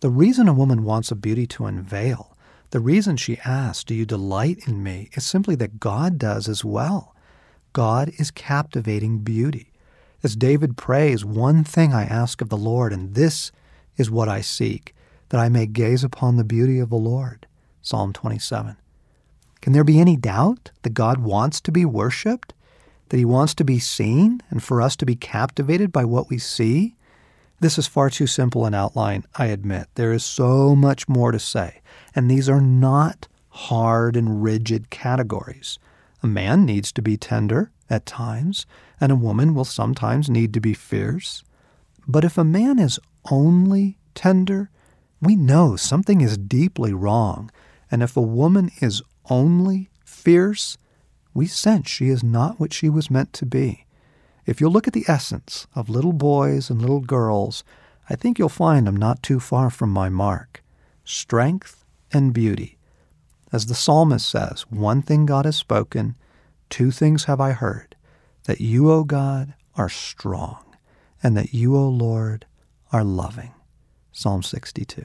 The reason a woman wants a beauty to unveil, the reason she asks, Do you delight in me? is simply that God does as well. God is captivating beauty. As David prays, one thing I ask of the Lord, and this is what I seek, that I may gaze upon the beauty of the Lord. Psalm 27. Can there be any doubt that God wants to be worshiped? That he wants to be seen and for us to be captivated by what we see? This is far too simple an outline, I admit. There is so much more to say, and these are not hard and rigid categories. A man needs to be tender at times, and a woman will sometimes need to be fierce. But if a man is only tender, we know something is deeply wrong. And if a woman is only fierce, we sense she is not what she was meant to be. If you look at the essence of little boys and little girls, I think you'll find I'm not too far from my mark strength and beauty. As the psalmist says, one thing God has spoken, two things have I heard that you, O God, are strong, and that you, O Lord, are loving. Psalm 62.